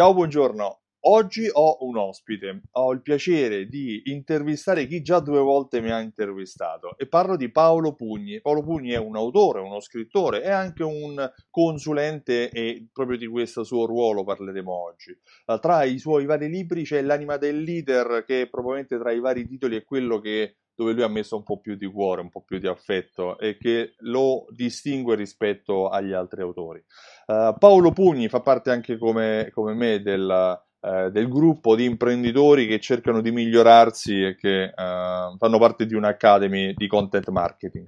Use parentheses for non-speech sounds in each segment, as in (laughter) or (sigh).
Ciao, buongiorno. Oggi ho un ospite, ho il piacere di intervistare chi già due volte mi ha intervistato e parlo di Paolo Pugni. Paolo Pugni è un autore, uno scrittore e anche un consulente e proprio di questo suo ruolo parleremo oggi. Tra i suoi vari libri c'è L'anima del leader che probabilmente tra i vari titoli è quello che dove lui ha messo un po' più di cuore, un po' più di affetto e che lo distingue rispetto agli altri autori. Uh, Paolo Pugni fa parte anche come, come me del, eh, del gruppo di imprenditori che cercano di migliorarsi e che eh, fanno parte di un'academy di content marketing.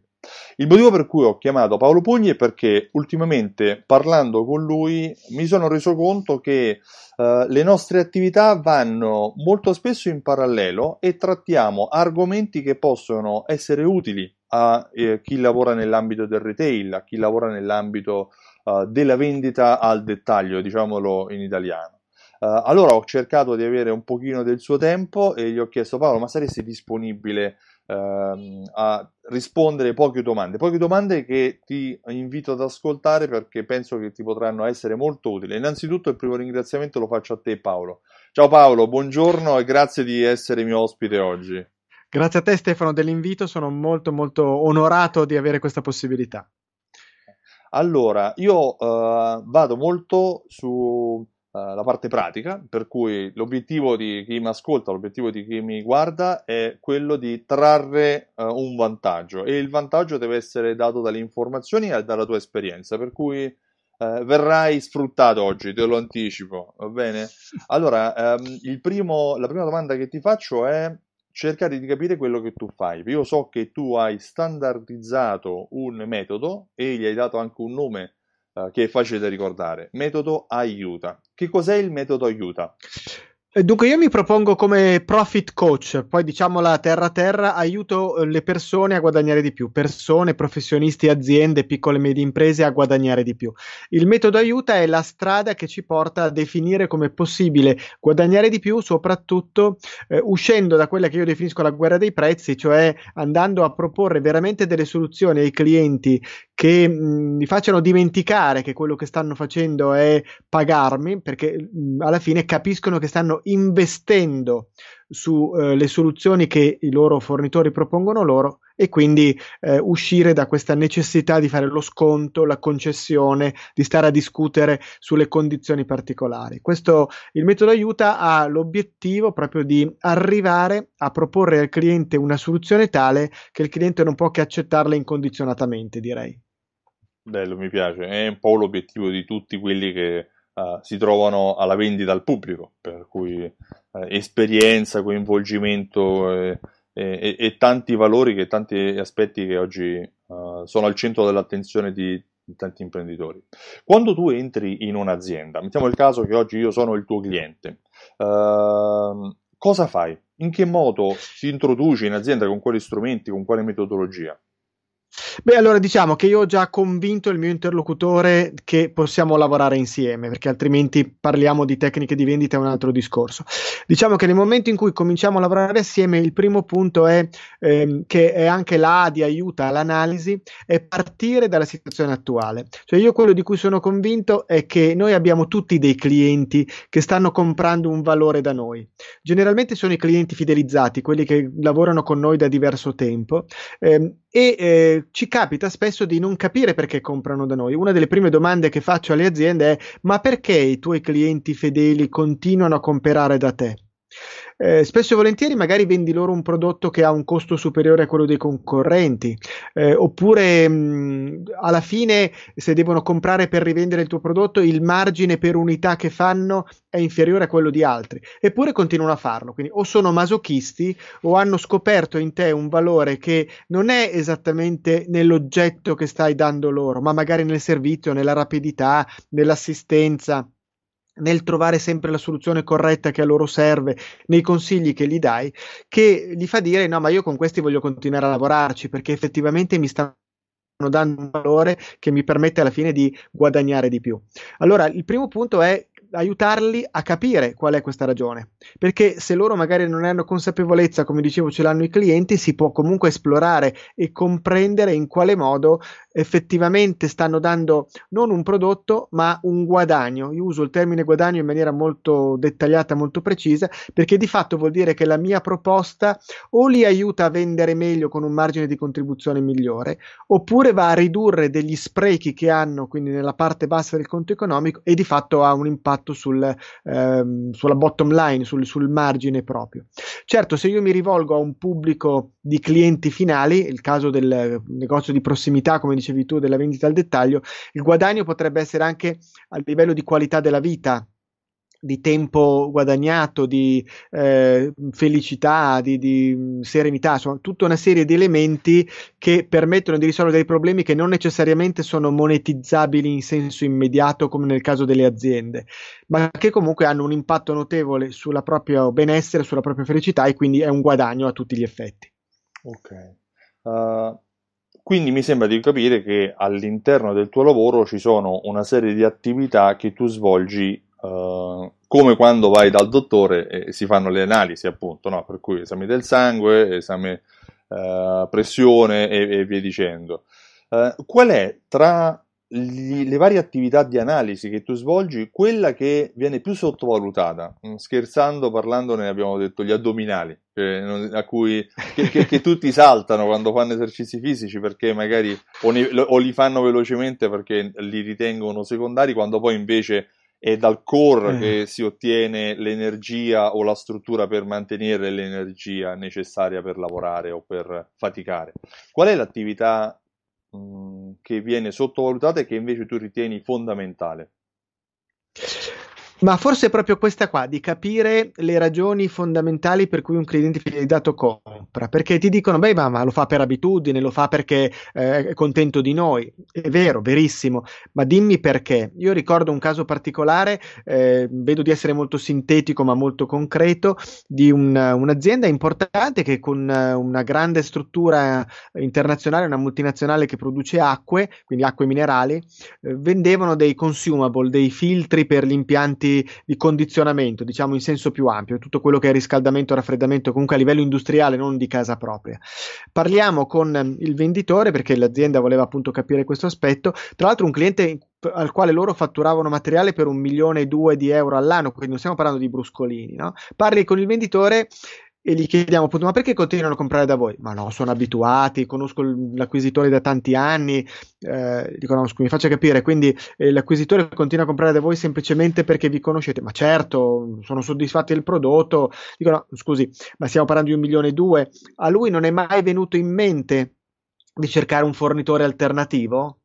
Il motivo per cui ho chiamato Paolo Pugni è perché ultimamente parlando con lui mi sono reso conto che uh, le nostre attività vanno molto spesso in parallelo e trattiamo argomenti che possono essere utili a eh, chi lavora nell'ambito del retail, a chi lavora nell'ambito uh, della vendita al dettaglio, diciamolo in italiano. Uh, allora ho cercato di avere un pochino del suo tempo e gli ho chiesto Paolo, ma saresti disponibile uh, a rispondere poche domande? Poche domande che ti invito ad ascoltare perché penso che ti potranno essere molto utili. Innanzitutto il primo ringraziamento lo faccio a te Paolo. Ciao Paolo, buongiorno e grazie di essere mio ospite oggi. Grazie a te Stefano dell'invito, sono molto molto onorato di avere questa possibilità. Allora, io uh, vado molto su uh, la parte pratica, per cui l'obiettivo di chi mi ascolta, l'obiettivo di chi mi guarda è quello di trarre uh, un vantaggio e il vantaggio deve essere dato dalle informazioni e dalla tua esperienza, per cui uh, verrai sfruttato oggi, te lo anticipo, va bene? Allora, um, primo, la prima domanda che ti faccio è cercare di capire quello che tu fai. Io so che tu hai standardizzato un metodo e gli hai dato anche un nome uh, che è facile da ricordare. Metodo aiuta. Che cos'è il metodo aiuta? Dunque io mi propongo come profit coach, poi diciamola terra a terra, aiuto eh, le persone a guadagnare di più, persone, professionisti, aziende, piccole e medie imprese a guadagnare di più. Il metodo aiuta è la strada che ci porta a definire come possibile guadagnare di più, soprattutto eh, uscendo da quella che io definisco la guerra dei prezzi, cioè andando a proporre veramente delle soluzioni ai clienti che mh, mi facciano dimenticare che quello che stanno facendo è pagarmi, perché mh, alla fine capiscono che stanno investendo sulle eh, soluzioni che i loro fornitori propongono loro e quindi eh, uscire da questa necessità di fare lo sconto, la concessione, di stare a discutere sulle condizioni particolari. Questo il metodo aiuta ha l'obiettivo proprio di arrivare a proporre al cliente una soluzione tale che il cliente non può che accettarla incondizionatamente, direi. Bello, mi piace, è un po' l'obiettivo di tutti quelli che uh, si trovano alla vendita al pubblico, per cui uh, esperienza, coinvolgimento e, e, e, tanti valori, che, tanti aspetti che oggi uh, sono al centro dell'attenzione di, di tanti imprenditori. Quando tu entri in un'azienda, mettiamo il caso che oggi io sono il tuo cliente, ehm, cosa fai? In che modo ti introduci in azienda, con quali strumenti, con quale metodologia? Beh, allora diciamo che io ho già convinto il mio interlocutore che possiamo lavorare insieme, perché altrimenti parliamo di tecniche di vendita è un altro discorso. Diciamo che nel momento in cui cominciamo a lavorare assieme, il primo punto è ehm, che è anche la di aiuta all'analisi, è partire dalla situazione attuale. Cioè io quello di cui sono convinto è che noi abbiamo tutti dei clienti che stanno comprando un valore da noi. Generalmente sono i clienti fidelizzati, quelli che lavorano con noi da diverso tempo. Ehm, e eh, ci capita spesso di non capire perché comprano da noi. Una delle prime domande che faccio alle aziende è ma perché i tuoi clienti fedeli continuano a comprare da te? Eh, spesso e volentieri magari vendi loro un prodotto che ha un costo superiore a quello dei concorrenti, eh, oppure mh, alla fine se devono comprare per rivendere il tuo prodotto il margine per unità che fanno è inferiore a quello di altri, eppure continuano a farlo, quindi o sono masochisti o hanno scoperto in te un valore che non è esattamente nell'oggetto che stai dando loro, ma magari nel servizio, nella rapidità, nell'assistenza nel trovare sempre la soluzione corretta che a loro serve, nei consigli che gli dai, che gli fa dire no, ma io con questi voglio continuare a lavorarci perché effettivamente mi stanno dando un valore che mi permette alla fine di guadagnare di più. Allora, il primo punto è aiutarli a capire qual è questa ragione. Perché se loro magari non hanno consapevolezza, come dicevo, ce l'hanno i clienti, si può comunque esplorare e comprendere in quale modo effettivamente stanno dando non un prodotto, ma un guadagno. Io uso il termine guadagno in maniera molto dettagliata, molto precisa, perché di fatto vuol dire che la mia proposta o li aiuta a vendere meglio con un margine di contribuzione migliore, oppure va a ridurre degli sprechi che hanno, quindi nella parte bassa del conto economico, e di fatto ha un impatto sul, ehm, sulla bottom line, sul, sul margine proprio. Certo, se io mi rivolgo a un pubblico di clienti finali, il caso del negozio di prossimità, come dicevi tu, della vendita al dettaglio, il guadagno potrebbe essere anche a livello di qualità della vita, di tempo guadagnato, di eh, felicità, di, di, serenità, insomma, tutta una serie di elementi che permettono di risolvere dei problemi che non necessariamente sono monetizzabili in senso immediato come nel caso delle aziende, ma che comunque hanno un impatto notevole sulla propria benessere, sulla propria felicità e quindi è un guadagno a tutti gli effetti. Ok. Uh, quindi mi sembra di capire che all'interno del tuo lavoro ci sono una serie di attività che tu svolgi uh, come quando vai dal dottore e si fanno le analisi, appunto, no? per cui esami del sangue, esame uh, pressione e, e, via dicendo. qual è tra gli, le varie attività di analisi che tu svolgi, quella che viene più sottovalutata, mm, scherzando, parlandone, abbiamo detto gli addominali, che, cui, che, che, che, tutti saltano quando fanno esercizi fisici perché magari o, ne, o, li fanno velocemente perché li ritengono secondari, quando poi invece è dal core eh. che si ottiene l'energia o la struttura per mantenere l'energia necessaria per lavorare o per faticare. Qual è l'attività Mm, che viene sottovalutata e che invece tu ritieni fondamentale? Ma forse è proprio questa qua, di capire le ragioni fondamentali per cui un cliente fidelizzato compra, perché ti dicono, beh, ma, lo fa per abitudine, lo fa perché eh, è contento di noi. È vero, verissimo, ma dimmi perché. Io ricordo un caso particolare, eh, vedo di essere molto sintetico ma molto concreto, di un, un'azienda importante che con una grande struttura internazionale, una multinazionale che produce acque, quindi acque minerali, eh, vendevano dei consumable, dei filtri per gli impianti di, condizionamento, diciamo in senso più ampio, tutto quello che è riscaldamento, raffreddamento, comunque a livello industriale, non di casa propria. Parliamo con ehm, il venditore perché l'azienda voleva appunto capire questo aspetto. Tra l'altro, un cliente al quale loro fatturavano materiale per un milione e due di euro all'anno, quindi non stiamo parlando di bruscolini, no? Parli con il venditore e gli chiediamo appunto ma perché continuano a comprare da voi? Ma no, sono abituati, conosco l'acquisitore da tanti anni, eh, dicono mi faccia capire, quindi eh, l'acquisitore continua a comprare da voi semplicemente perché vi conoscete, ma certo, sono soddisfatti del prodotto, dicono scusi, ma stiamo parlando di un milione e due, a lui non è mai venuto in mente di cercare un fornitore alternativo?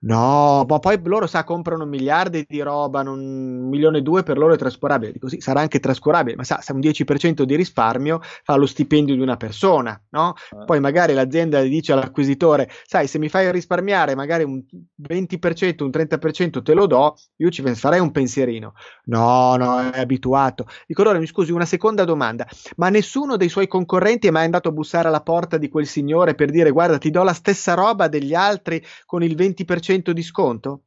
No, ma poi loro sa comprano miliardi di roba, un milione e due per loro è trascurabile. Dico sì, sarà anche trascurabile, ma sa, se un 10% di risparmio fa lo stipendio di una persona, no? Ah. Poi magari l'azienda dice all'acquisitore, sai, se mi fai risparmiare magari un 20%, un 30% te lo do, io ci farei un pensierino. No, no, è abituato. Dico allora, mi scusi, una seconda domanda, ma nessuno dei suoi concorrenti è mai andato a bussare alla porta di quel signore per dire guarda, ti do la stessa roba degli altri con il 20% 10% di sconto?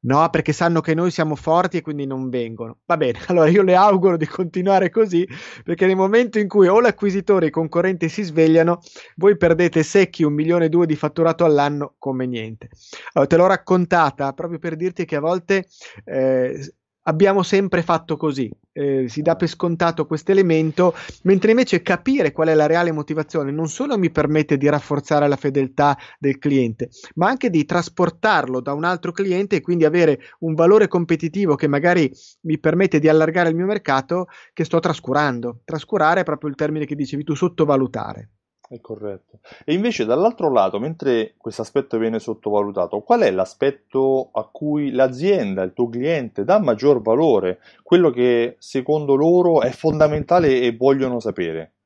No, perché sanno che noi siamo forti e quindi non vengono. Va bene, (laughs) allora io le auguro di continuare così, perché nel momento in cui o l'acquisitore e i concorrenti si svegliano, voi perdete secchi un milione e due di fatturato all'anno come niente. Allora, te l'ho raccontata proprio per dirti che a volte eh, abbiamo sempre fatto così, eh, si dà per scontato questo elemento, mentre invece capire qual è la reale motivazione non solo mi permette di rafforzare la fedeltà del cliente, ma anche di trasportarlo da un altro cliente e quindi avere un valore competitivo che magari mi permette di allargare il mio mercato che sto trascurando. Trascurare è proprio il termine che dicevi tu, sottovalutare. È corretto. E invece dall'altro lato, mentre questo aspetto viene sottovalutato, qual è l'aspetto a cui l'azienda, il tuo cliente dà maggior valore, quello che secondo loro è fondamentale e vogliono sapere?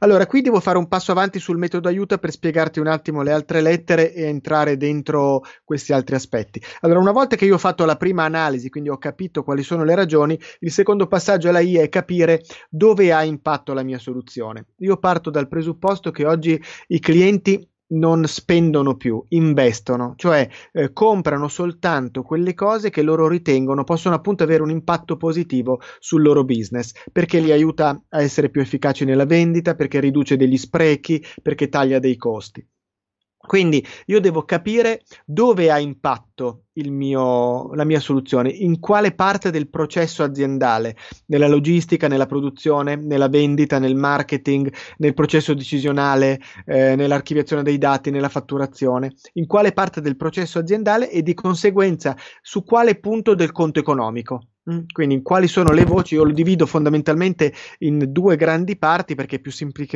Allora, qui devo fare un passo avanti sul metodo aiuta per spiegarti un attimo le altre lettere e entrare dentro questi altri aspetti. Allora, una volta che io ho fatto la prima analisi, quindi ho capito quali sono le ragioni, il secondo passaggio alla I è capire dove ha impatto la mia soluzione. Io parto dal presupposto che oggi i clienti non spendono più, investono, cioè eh, comprano soltanto quelle cose che loro ritengono possono appunto avere un impatto positivo sul loro business, perché li aiuta a essere più efficaci nella vendita, perché riduce degli sprechi, perché taglia dei costi. Quindi io devo capire dove ha impatto mio, la mia soluzione, in quale parte del processo aziendale, nella logistica, nella produzione, nella vendita, nel marketing, nel processo decisionale, eh, nell'archiviazione dei dati, nella fatturazione, in quale parte del processo aziendale e di conseguenza su quale punto del conto economico. Mm, quindi quali sono le voci? Io lo divido fondamentalmente in due grandi parti perché è più, sempli-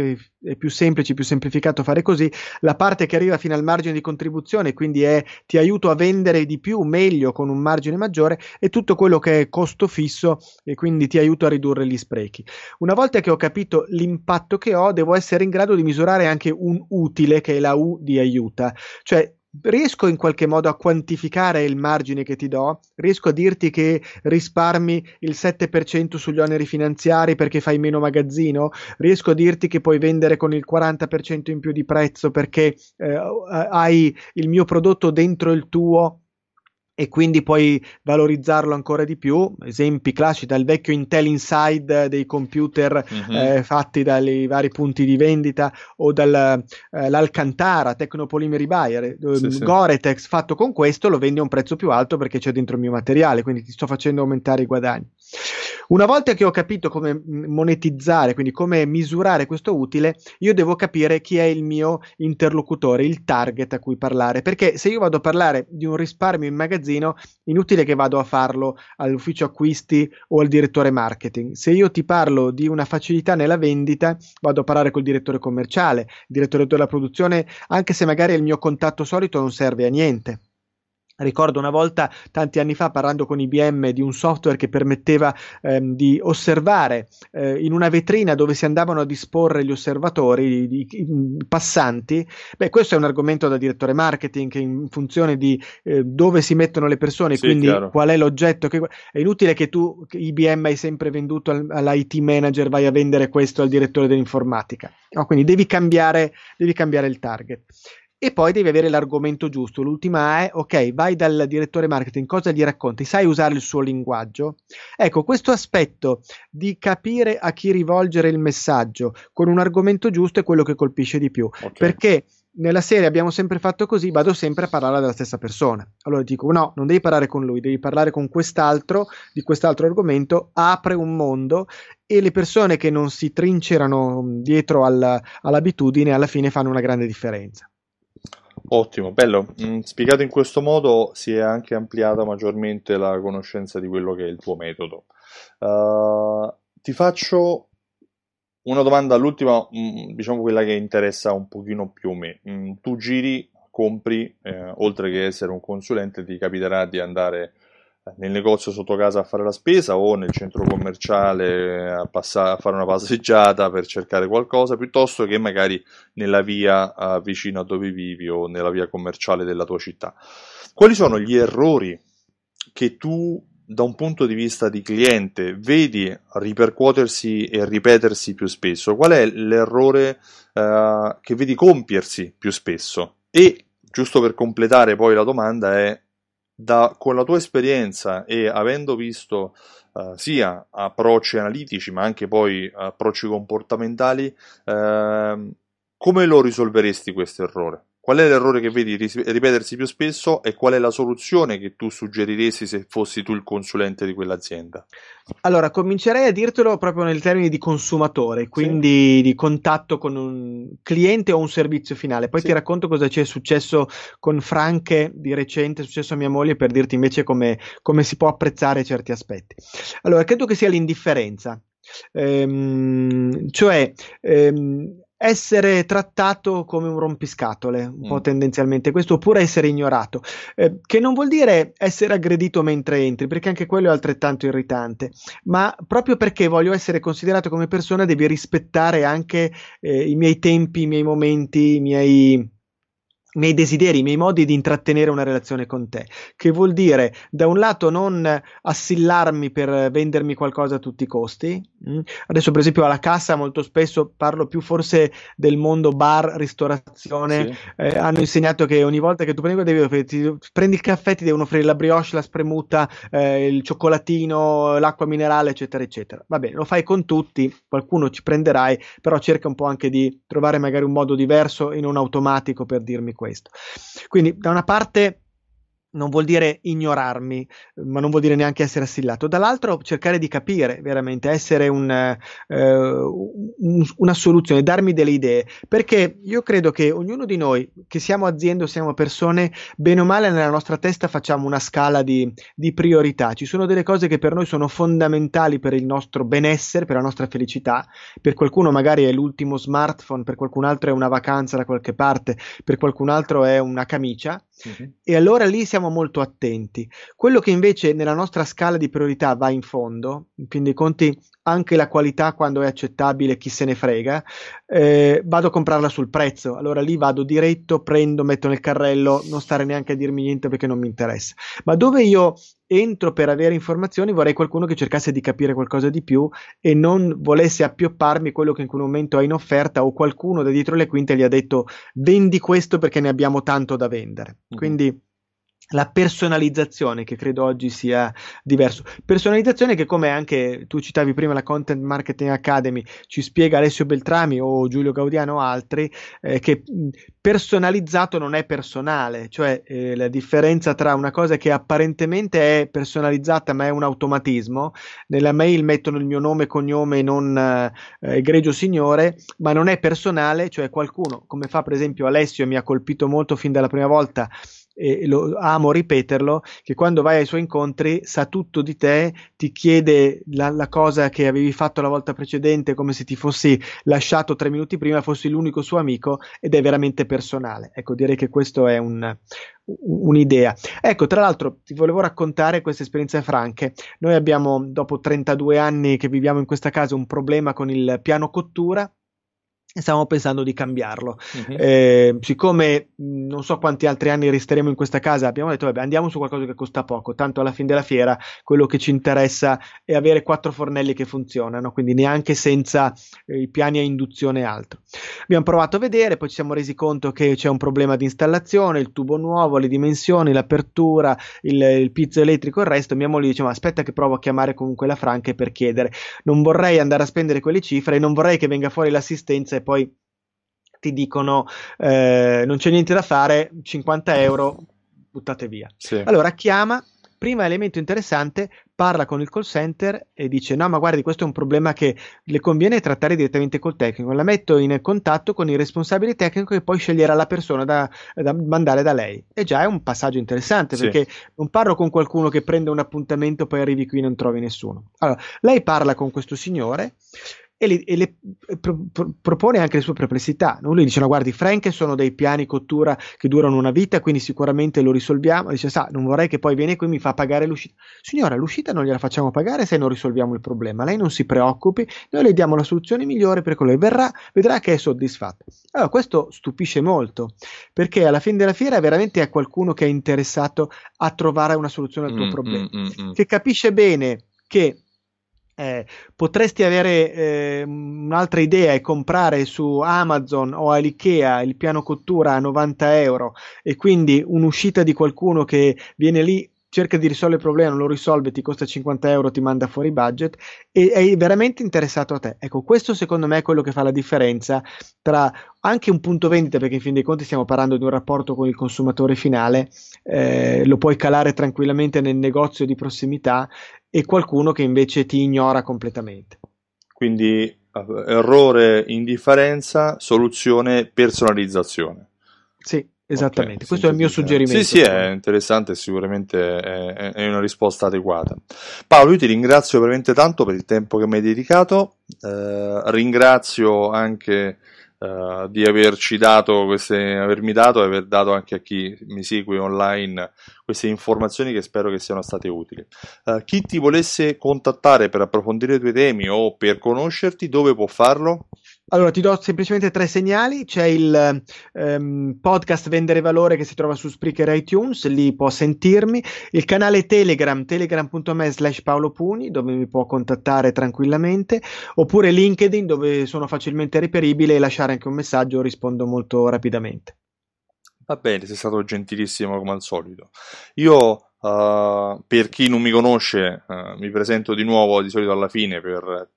è più semplice, più semplificato fare così. La parte che arriva fino al margine di contribuzione, quindi è ti aiuto a vendere di più, meglio, con un margine maggiore, e tutto quello che è costo fisso e quindi ti aiuto a ridurre gli sprechi. Una volta che ho capito l'impatto che ho, devo essere in grado di misurare anche un utile, che è la U di aiuta, cioè riesco in qualche modo a quantificare il margine che ti do, riesco a dirti che risparmi il 7% sugli oneri finanziari perché fai meno magazzino, riesco a dirti che puoi vendere con il 40% in più di prezzo perché eh, hai il mio prodotto dentro il tuo e quindi puoi valorizzarlo ancora di più. Esempi classici dal vecchio Intel Inside dei computer uh-huh. eh, fatti dai vari punti di vendita o dall'Alcantara eh, Tecnopolymeri Buyer, eh, sì, Goretex fatto con questo lo vendi a un prezzo più alto perché c'è dentro il mio materiale, quindi ti sto facendo aumentare i guadagni. Una volta che ho capito come monetizzare, quindi come misurare questo utile, io devo capire chi è il mio interlocutore, il target a cui parlare, perché se io vado a parlare di un risparmio in magazzino, inutile che vado a farlo all'ufficio acquisti o al direttore marketing. Se io ti parlo di una facilità nella vendita, vado a parlare col direttore commerciale, direttore della produzione, anche se magari il mio contatto solito non serve a niente. Ricordo una volta, tanti anni fa, parlando con IBM di un software che permetteva ehm, di osservare eh, in una vetrina dove si andavano a disporre gli osservatori, i, i, i passanti. Beh, questo è un argomento da direttore marketing in funzione di eh, dove si mettono le persone, sì, quindi chiaro. qual è l'oggetto. Che... È inutile che tu, che IBM hai sempre venduto al, all'IT manager, vai a vendere questo al direttore dell'informatica. No, quindi devi cambiare, devi cambiare il target e poi devi avere l'argomento giusto. L'ultima è, ok, vai dal direttore marketing, cosa gli racconti? Sai usare il suo linguaggio? Ecco, questo aspetto di capire a chi rivolgere il messaggio con un argomento giusto è quello che colpisce di più, okay. perché nella serie abbiamo sempre fatto così, vado sempre a parlare della stessa persona. Allora dico: no, non devi parlare con lui, devi parlare con quest'altro di quest'altro argomento. Apre un mondo e le persone che non si trincerano dietro alla, all'abitudine alla fine fanno una grande differenza. Ottimo, bello. Mm, spiegato in questo modo si è anche ampliata maggiormente la conoscenza di quello che è il tuo metodo. Uh, ti faccio una domanda all'ultima, mm, diciamo quella che interessa un pochino più me. Mm, tu giri, compri, eh, oltre che essere un consulente, ti capiterà di andare nel negozio sotto casa a fare la spesa o nel centro commerciale a, passare, a fare una passeggiata per cercare qualcosa, piuttosto che magari nella via uh, vicino a dove vivi o nella via commerciale della tua città. Quali sono gli errori che tu da un punto di vista di cliente vedi ripercuotersi e ripetersi più spesso? Qual è l'errore uh, che vedi compiersi più spesso? E giusto per completare poi la domanda è da, con la tua esperienza e avendo visto uh, sia approcci analitici ma anche poi approcci comportamentali, uh, come lo risolveresti questo errore? Qual è l'errore che vedi ripetersi più spesso e qual è la soluzione che tu suggeriresti se fossi tu il consulente di quell'azienda? Allora, comincerei a dirtelo proprio nel termine di consumatore, quindi sì. di contatto con un cliente o un servizio finale. Poi sì. ti racconto cosa ci è successo con Franche di recente, è successo a mia moglie per dirti invece come, come si può apprezzare certi aspetti. Allora, credo che sia l'indifferenza. Ehm, cioè ehm, essere trattato come un rompiscatole, un mm. po' tendenzialmente questo, oppure essere ignorato, eh, che non vuol dire essere aggredito mentre entri, perché anche quello è altrettanto irritante, ma proprio perché voglio essere considerato come persona devi rispettare anche eh, i miei tempi, i miei momenti, i miei miei desideri, i miei modi di intrattenere una relazione con te, che vuol dire da un lato non assillarmi per vendermi qualcosa a tutti i costi. Mm? Adesso per esempio alla cassa molto spesso parlo più forse del mondo bar, ristorazione, sì. eh, hanno insegnato che ogni volta che tu prendi, devi, ti, prendi il caffè ti devono offrire la brioche, la spremuta, eh, il cioccolatino, l'acqua minerale eccetera eccetera. Va bene, lo fai con tutti, qualcuno ci prenderai, però cerca un po' anche di trovare magari un modo diverso e non automatico per dirmi questo. Quindi da una parte non vuol dire ignorarmi, ma non vuol dire neanche essere assillato. Dall'altro, cercare di capire veramente, essere un, eh, un, una soluzione, darmi delle idee. Perché io credo che ognuno di noi, che siamo aziende o siamo persone, bene o male nella nostra testa facciamo una scala di, di priorità. Ci sono delle cose che per noi sono fondamentali per il nostro benessere, per la nostra felicità. Per qualcuno magari è l'ultimo smartphone, per qualcun altro è una vacanza da qualche parte, per qualcun altro è una camicia. Uh-huh. E allora lì siamo molto attenti. Quello che invece nella nostra scala di priorità va in fondo, in fin dei conti anche la qualità quando è accettabile, chi se ne frega, eh, vado a comprarla sul prezzo. Allora lì vado diretto, prendo, metto nel carrello, non stare neanche a dirmi niente perché non mi interessa. Ma dove io entro per avere informazioni, vorrei qualcuno che cercasse di capire qualcosa di più e non volesse appiopparmi quello che in quel momento è in offerta o qualcuno da dietro le quinte gli ha detto vendi questo perché ne abbiamo tanto da vendere. Mm-hmm. Quindi la personalizzazione che credo oggi sia diverso. Personalizzazione che come anche tu citavi prima la Content Marketing Academy ci spiega Alessio Beltrami o Giulio Gaudiano o altri eh, che personalizzato non è personale, cioè eh, la differenza tra una cosa che apparentemente è personalizzata ma è un automatismo, nella mail mettono il mio nome cognome non eh, egregio signore, ma non è personale, cioè qualcuno come fa per esempio Alessio mi ha colpito molto fin dalla prima volta e lo amo ripeterlo, che quando vai ai suoi incontri sa tutto di te, ti chiede la, la, cosa che avevi fatto la volta precedente come se ti fossi lasciato tre minuti prima, fossi l'unico suo amico ed è veramente personale. Ecco, direi che questo è un, un'idea. Ecco, tra l'altro ti volevo raccontare queste esperienze franche. Noi abbiamo, dopo 32 anni che viviamo in questa casa, un problema con il piano cottura e stavamo pensando di cambiarlo. Uh-huh. Eh, siccome non so quanti altri anni resteremo in questa casa, abbiamo detto vabbè, andiamo su qualcosa che costa poco, tanto alla fine della fiera quello che ci interessa è avere quattro fornelli che funzionano, quindi neanche senza eh, i piani a induzione e altro. Abbiamo provato a vedere, poi ci siamo resi conto che c'è un problema di installazione, il tubo nuovo, le dimensioni, l'apertura, il, il pizzo elettrico, il resto. Mia moglie dice ma aspetta che provo a chiamare comunque la Franca per chiedere. Non vorrei andare a spendere quelle cifre e non vorrei che venga fuori l'assistenza e poi ti dicono eh, non c'è niente da fare, 50 euro, buttate via. Sì. Allora chiama, prima elemento interessante, parla con il call center e dice no ma guardi questo è un problema che le conviene trattare direttamente col tecnico, la metto in contatto con il responsabile tecnico e poi sceglierà la persona da, da mandare da lei. E già è un passaggio interessante sì. perché non parlo con qualcuno che prende un appuntamento poi arrivi qui e non trovi nessuno. Allora, lei parla con questo signore e, le, e le pro, pro, propone anche le sue perplessità. No? Lui dice: No, guardi, Frank sono dei piani cottura che durano una vita, quindi sicuramente lo risolviamo. Dice: Sa, non vorrei che poi viene qui e mi fa pagare l'uscita. Signora, l'uscita non gliela facciamo pagare se non risolviamo il problema. Lei non si preoccupi, noi le diamo la soluzione migliore per quello e verrà, vedrà che è soddisfatta. Allora, questo stupisce molto perché alla fine della fiera veramente è qualcuno che è interessato a trovare una soluzione al tuo mm, problema, mm, mm, mm. che capisce bene che eh, potresti avere eh, un'altra idea e comprare su Amazon o all'IKEA il piano cottura a 90 euro e quindi un'uscita di qualcuno che viene lì cerca di risolvere il problema, non lo risolve, ti costa 50 euro, ti manda fuori budget e è veramente interessato a te. Ecco, questo secondo me è quello che fa la differenza tra anche un punto vendita, perché in fin dei conti stiamo parlando di un rapporto con il consumatore finale, eh, lo puoi calare tranquillamente nel negozio di prossimità e qualcuno che invece ti ignora completamente. Quindi errore, indifferenza, soluzione, personalizzazione. Sì, esattamente. Okay, Questo è il mio suggerimento. Sì, sì, è interessante, sicuramente è, è, una risposta adeguata. Paolo, io ti ringrazio veramente tanto per il tempo che mi hai dedicato, eh, ringrazio anche uh, di averci dato queste, avermi dato e aver dato anche a chi mi segue online queste informazioni che spero che siano state utili. Uh, chi ti volesse contattare per approfondire i tuoi temi o per conoscerti, dove può farlo? Allora, ti do semplicemente tre segnali. C'è il um, podcast Vendere Valore che si trova su Spreaker iTunes, lì può sentirmi. Il canale Telegram, telegram.me slash Paolo Puni, dove mi può contattare tranquillamente. Oppure LinkedIn, dove sono facilmente reperibile e lasciare anche un messaggio, rispondo molto rapidamente. Va bene, sei stato gentilissimo come al solito. Io Uh, per chi non mi conosce, uh, mi presento di nuovo di solito alla fine per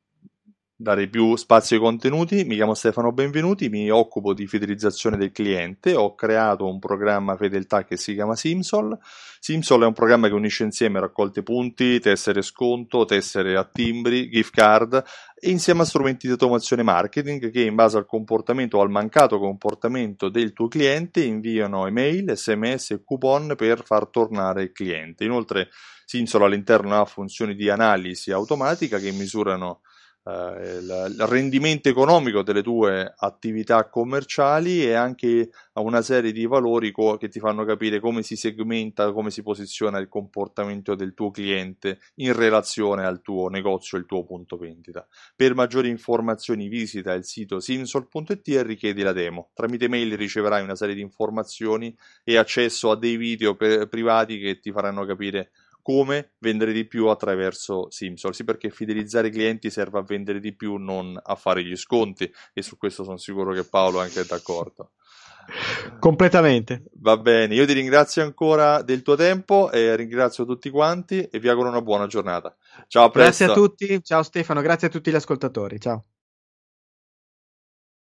dare più spazio ai contenuti. Mi chiamo Stefano Benvenuti, mi occupo di fidelizzazione del cliente. Ho creato un programma fedeltà che si chiama Simsol. Simsol è un programma che unisce insieme raccolte punti, tessere sconto, tessere a timbri, gift card e insieme a strumenti di automazione marketing che in base al comportamento o al mancato comportamento del tuo cliente inviano email, sms e coupon per far tornare il cliente. Inoltre Simsol all'interno ha funzioni di analisi automatica che misurano eh, il, rendimento economico delle tue attività commerciali e anche una serie di valori co- che ti fanno capire come si segmenta, come si posiziona il comportamento del tuo cliente in relazione al tuo negozio, il tuo punto vendita. Per maggiori informazioni visita il sito simsol.it e richiedi la demo. Tramite mail riceverai una serie di informazioni e accesso a dei video pe- privati che ti faranno capire come vendere di più attraverso Simsol. Sì, perché fidelizzare i clienti serve a vendere di più, non a fare gli sconti, e su questo sono sicuro che Paolo è anche d'accordo. Completamente. Va bene, io ti ringrazio ancora del tuo tempo e ringrazio tutti quanti e vi auguro una buona giornata. Ciao, a presto. Grazie a tutti, ciao Stefano, grazie a tutti gli ascoltatori, ciao.